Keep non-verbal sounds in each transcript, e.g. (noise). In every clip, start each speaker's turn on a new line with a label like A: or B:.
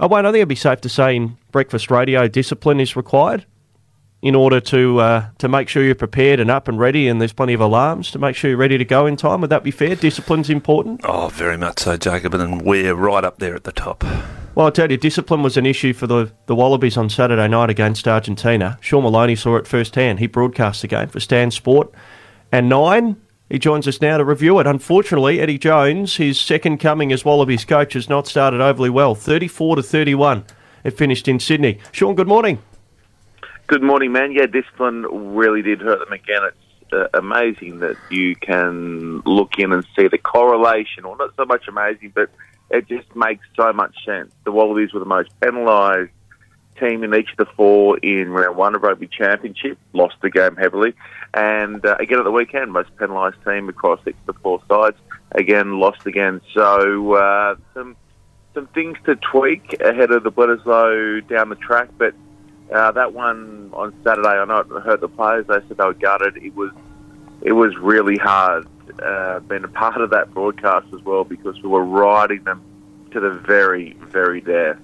A: Oh, Wayne, I think it'd be safe to say in breakfast radio, discipline is required in order to uh, to make sure you're prepared and up and ready, and there's plenty of alarms to make sure you're ready to go in time. Would that be fair? Discipline's important.
B: Oh, very much so, Jacob, and we're right up there at the top.
A: Well, I tell you, discipline was an issue for the, the Wallabies on Saturday night against Argentina. Sean Maloney saw it firsthand. He broadcast the game for Stan Sport. And nine, he joins us now to review it. Unfortunately, Eddie Jones, his second coming as Wallabies coach, has not started overly well. 34 to 31, it finished in Sydney. Sean, good morning.
C: Good morning, man. Yeah, discipline really did hurt them again. It's uh, amazing that you can look in and see the correlation, or not so much amazing, but it just makes so much sense. The Wallabies were the most penalised team in each of the four in round one of rugby championship, lost the game heavily, and uh, again at the weekend, most penalised team across each of the four sides, again lost again. So uh, some some things to tweak ahead of the Bledisloe down the track, but uh, that one on Saturday, I know I heard the players. They said they were gutted. It was it was really hard uh, being a part of that broadcast as well because we were riding them to the very very death.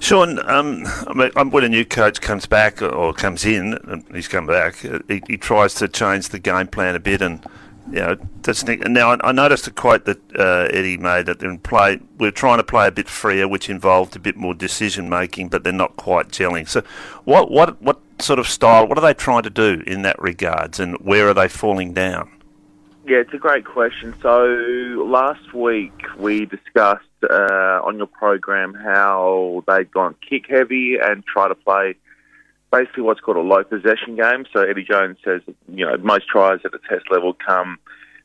B: Sean, um, mean, when a new coach comes back or comes in, he's come back, he, he tries to change the game plan a bit and you know, now I, I noticed a quote that uh, Eddie made that in play we're trying to play a bit freer, which involved a bit more decision making, but they're not quite gelling. So, what what what sort of style? What are they trying to do in that regards, and where are they falling down?
C: Yeah, it's a great question. So last week we discussed uh, on your program how they'd gone kick heavy and try to play basically what's called a low possession game. So Eddie Jones says, you know, most tries at the test level come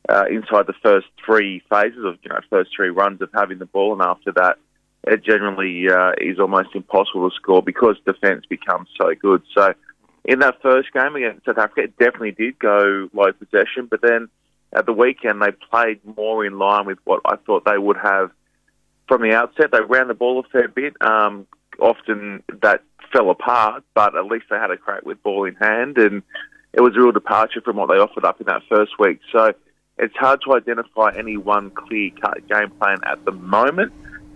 C: uh, inside the first three phases of, you know, first three runs of having the ball, and after that, it generally uh, is almost impossible to score because defence becomes so good. So in that first game against South Africa, it definitely did go low possession, but then at the weekend they played more in line with what I thought they would have from the outset. They ran the ball a fair bit. Um, often that fell apart, but at least they had a crack with ball in hand, and it was a real departure from what they offered up in that first week. So it's hard to identify any one clear cut game plan at the moment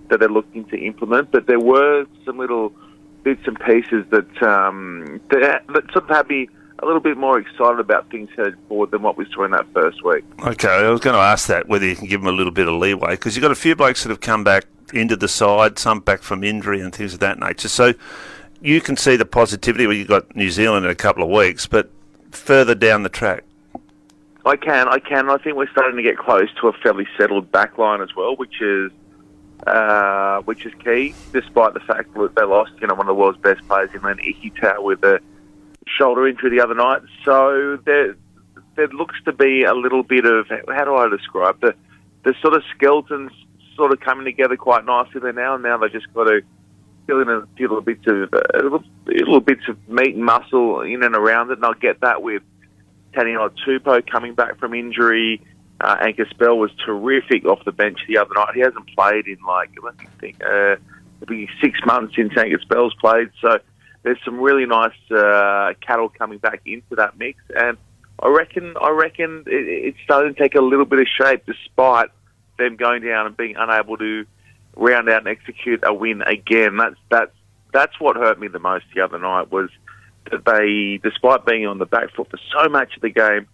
C: that they're looking to implement, but there were some little bits and pieces that um, that, that sort of had me a little bit more excited about things headed forward than what we saw in that first week.
B: Okay, I was going to ask that whether you can give them a little bit of leeway because you've got a few blokes that have come back into the side, some back from injury and things of that nature. So you can see the positivity where you've got New Zealand in a couple of weeks, but further down the track.
C: I can, I can. I think we're starting to get close to a fairly settled backline as well, which is uh, which is key, despite the fact that they lost, you know, one of the world's best players in Len Ikitau with a shoulder injury the other night. So there, there looks to be a little bit of how do I describe the the sort of skeletons sort of coming together quite nicely there now. And now they've just got to fill in a few little bits of uh, little, bits of meat and muscle in and around it, and I'll get that with Taniela Tupou coming back from injury. Uh, Angus Bell was terrific off the bench the other night. He hasn't played in like let me think, uh, six months since Angus Bell's played. So there's some really nice uh, cattle coming back into that mix, and I reckon I reckon it, it's starting to take a little bit of shape, despite them going down and being unable to round out and execute a win again. That's that's that's what hurt me the most the other night was that they, despite being on the back foot for so much of the game,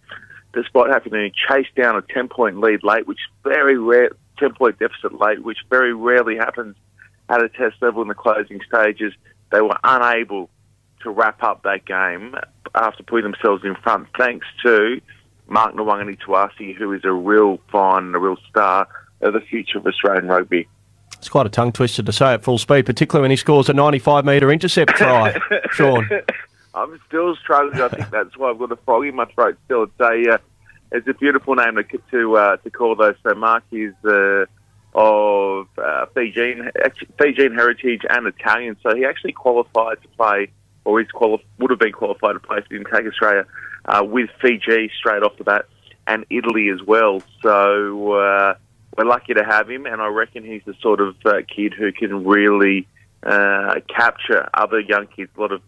C: despite having to chase down a ten point lead late, which very rare ten point deficit late, which very rarely happens at a test level in the closing stages, they were unable to wrap up that game after putting themselves in front, thanks to Mark Nawaqanitawase, who is a real fine, and a real star of the future of Australian rugby.
A: It's quite a tongue twister to say at full speed, particularly when he scores a 95 metre intercept try, (laughs) Sean.
C: I'm still struggling. I think that's why I've got a frog in my throat still. It's a, uh, it's a beautiful name to to, uh, to call those. So Mark is uh, of uh, Fijian, Fijian heritage and Italian. So he actually qualified to play, or he's quali- would have been qualified to play for Intake Australia uh, with Fiji straight off the bat and Italy as well. So uh, we're lucky to have him, and I reckon he's the sort of uh, kid who can really uh, capture other young kids. A lot of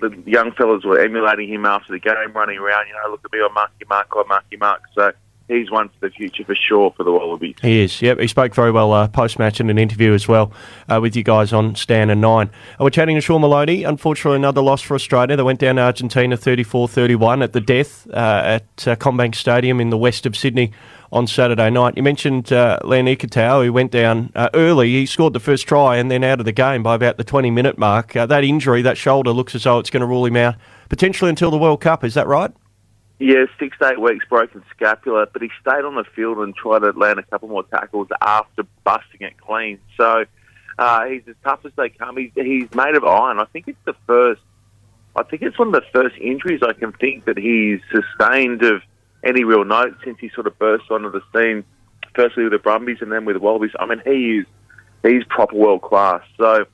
C: the young fellas were emulating him after the game, running around, you know, look at me, on Marky Mark, on Marky Mark. So he's one for the future for sure for the Wallabies.
A: He is, yep. He spoke very well uh, post match in an interview as well uh, with you guys on Stan and Nine. Uh, we're chatting to Sean Maloney. Unfortunately, another loss for Australia. They went down to Argentina 34 31 at the death uh, at uh, CommBank Stadium in the west of Sydney on Saturday night. You mentioned uh, Len who went down uh, early. He scored the first try and then out of the game by about the 20 minute mark. Uh, that injury, that shoulder, looks as though it's going to rule him out potentially until the World Cup. Is that right?
C: Yeah, six to eight weeks broken scapula, but he stayed on the field and tried to land a couple more tackles after busting it clean. So uh, he's as tough as they come. He's, he's made of iron. I think it's the first. I think it's one of the first injuries I can think that he's sustained of any real note since he sort of burst onto the scene, firstly with the Brumbies and then with the Wallabies. I mean, he is he's proper world class. So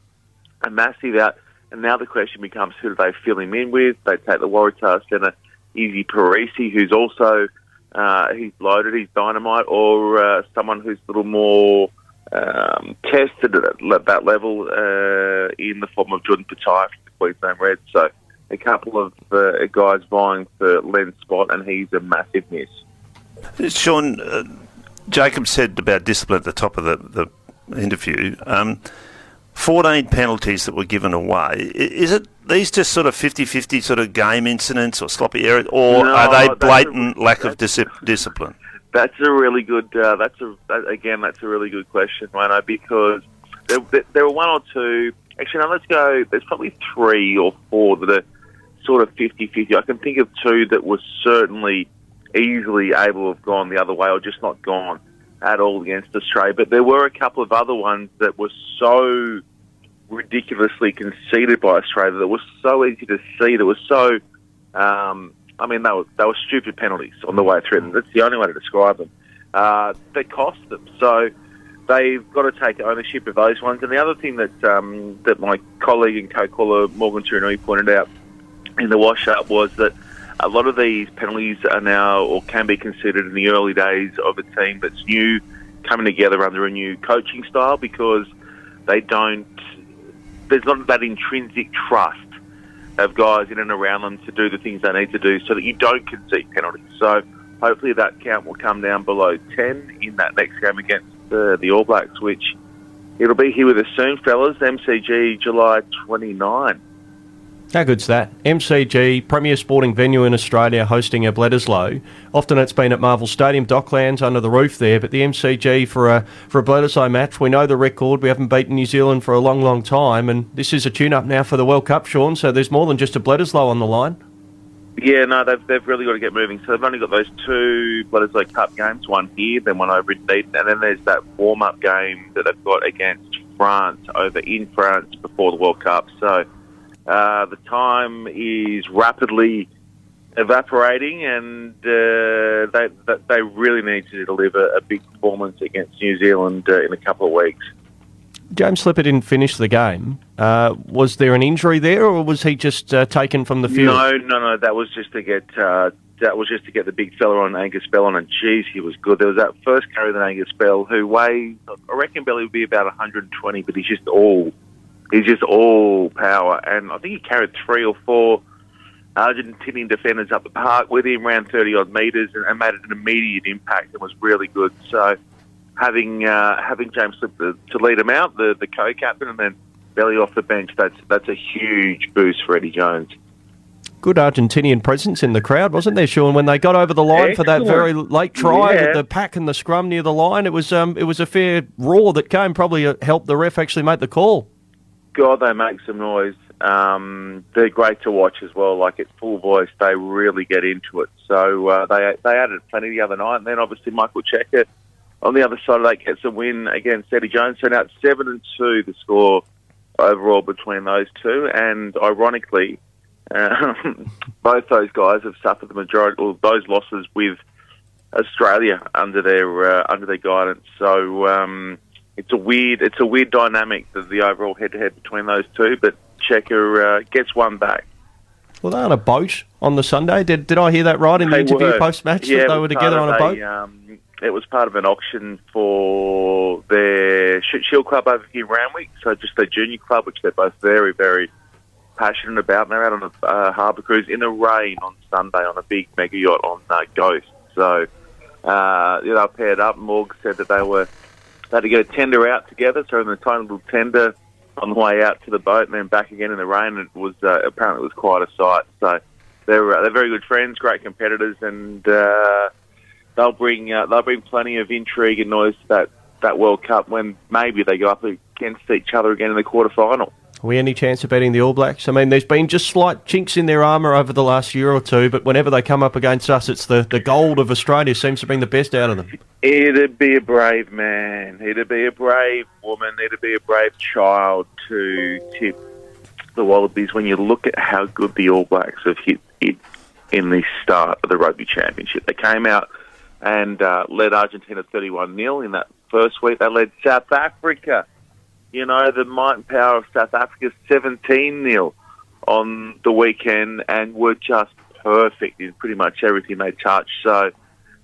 C: a massive out. And now the question becomes, who do they fill him in with? They take the Waratahs centre Izzy Perese, who's also uh, he's loaded, he's dynamite, or uh, someone who's a little more um, tested at that level uh, in the form of Jordan Petaia from the Queensland Reds. So a couple of uh, guys vying for Len's spot, and he's a massive miss.
B: Sean, uh, Jacob said about discipline at the top of the, the interview. Um, 14 penalties that were given away. Is it these just sort of 50-50 sort of game incidents or sloppy errors, or no, are they blatant a, lack of dis- discipline?
C: That's a really good. Uh, that's a again. That's a really good question, Rano, because there, there were one or two. Actually, no. Let's go. There's probably three or four that are sort of 50-50. I can think of two that were certainly easily able to have gone the other way, or just not gone at all against Australia. But there were a couple of other ones that were so ridiculously conceded by Australia that was so easy to see. That was so, um, I mean, they were they were stupid penalties on the way through. That's the only way to describe them. Uh, they cost them. So they've got to take ownership of those ones. And the other thing that um, that my colleague and co-caller Morgan Turinui pointed out in the wash-up was that a lot of these penalties are now or can be considered in the early days of a team that's new, coming together under a new coaching style because they don't there's not that intrinsic trust of guys in and around them to do the things they need to do so that you don't concede penalties. So hopefully that count will come down below 10 in that next game against uh, the All Blacks, which it'll be here with us soon, fellas. MCG July 29.
A: How good's that? MCG, premier sporting venue in Australia, hosting a Bledisloe. Often it's been at Marvel Stadium, Docklands, under the roof there, but the MCG for a for a Bledisloe match, we know the record. We haven't beaten New Zealand for a long, long time, and this is a tune-up now for the World Cup, Sean. So there's more than just a Bledisloe on the line.
C: Yeah, no, they've, they've really got to get moving. So they've only got those two Bledisloe Cup games, one here, then one over in Dunedin, and then there's that warm-up game that they've got against France over in France before the World Cup. So uh, the time is rapidly evaporating, and uh, they they really need to deliver a big performance against New Zealand uh, in a couple of weeks.
A: James Slipper didn't finish the game. Uh, was there an injury there, or was he just uh, taken from the field?
C: No, no, no. That was just to get uh, that was just to get the big fella on Angus Bell on, and geez, he was good. There was that first carry that Angus Bell, who weighs, I reckon Belly would be about 120, but he's just all he's just all power. And I think he carried three or four Argentinian defenders up the park with him, around 30 odd metres, and, and made an immediate impact and was really good. So having uh, having James Slip to, to lead him out, the, the co captain, and then Belly off the bench, that's, that's a huge boost for Eddie Jones
A: good Argentinian presence in the crowd, wasn't there, Sean? When they got over the line Excellent. for that very late try yeah. with the pack and the scrum near the line, it was um, it was a fair roar that came. Probably uh, helped the ref actually make the call.
C: God, they make some noise. Um, they're great to watch as well. Like at full voice, they really get into it. So uh, they they added plenty the other night, and then obviously Michael Cheika on the other side of that gets a win against Eddie Jones. So now it's seven and two the score overall between those two, and ironically, um, (laughs) both those guys have suffered the majority of those losses with Australia under their uh, under their guidance. So. Um, it's a weird it's a weird dynamic the, the overall head to head between those two. But Cheika uh, gets one back.
A: Well, they're on a boat on the Sunday. Did did I hear that right in the interview post match
C: yeah,
A: that they were together on a, a boat?
C: Um, it was part of an auction for their Shield Club over here in Randwick, so just their junior club, which they're both very, very passionate about. And they're out on a uh, harbour cruise in the rain on Sunday on a big mega yacht on uh, Ghost. So uh, you know, paired up. Morg said that they were they had to get a tender out together, so in the tiny little tender on the way out to the boat and then back again in the rain. It was uh, apparently it was quite a sight. So they're uh, they're very good friends, great competitors, and uh, they'll bring uh, they'll bring plenty of intrigue and noise to that that World Cup when maybe they go up against each other again in the quarter final.
A: Are we any chance of beating the All Blacks? I mean, there's been just slight chinks in their armour over the last year or two, but whenever they come up against us, it's the, the gold of Australia seems to bring the best out of them.
C: It'd be a brave man, it'd be a brave woman, it'd be a brave child to tip the Wallabies when you look at how good the All Blacks have hit it in the start of the Rugby Championship. They came out and uh, led Argentina 31 0 in that first week. They led South Africa you know, the might and power of South Africa 17 0 on the weekend and were just perfect in pretty much everything they touched. So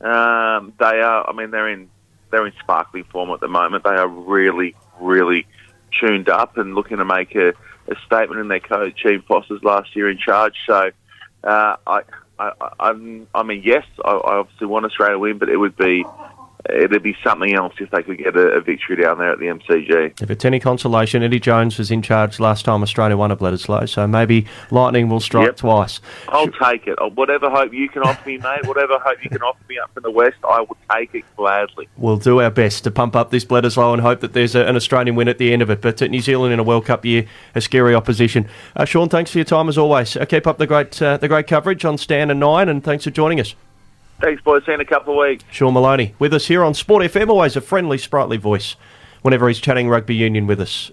C: um, they are, I mean, they're in they're in sparkling form at the moment. They are really, really tuned up and looking to make a, a statement in their coach, Ian Foster's last year in charge. So uh, I, I, I, I mean, yes, I, I obviously want Australia to win, but it would be it'd be something else if they could get a, a, victory down there at the MCG.
A: If it's any consolation, Eddie Jones was in charge last time Australia won at Bledisloe, so maybe lightning will strike yep. twice.
C: I'll take it. Whatever hope you can offer me, mate, whatever hope you can offer me up from the west, I will take it gladly.
A: We'll do our best to pump up this Bledisloe and hope that there's a, an Australian win at the end of it. But New Zealand in a World Cup year, a scary opposition. Uh, Sean, thanks for your time as always. Uh, keep up the great uh, the great coverage on Stan and Nine, and thanks for joining us.
C: Thanks, boys. See you in a couple of weeks.
A: Sean Maloney with us here on Sport FM, always a friendly, sprightly voice whenever he's chatting rugby union with us.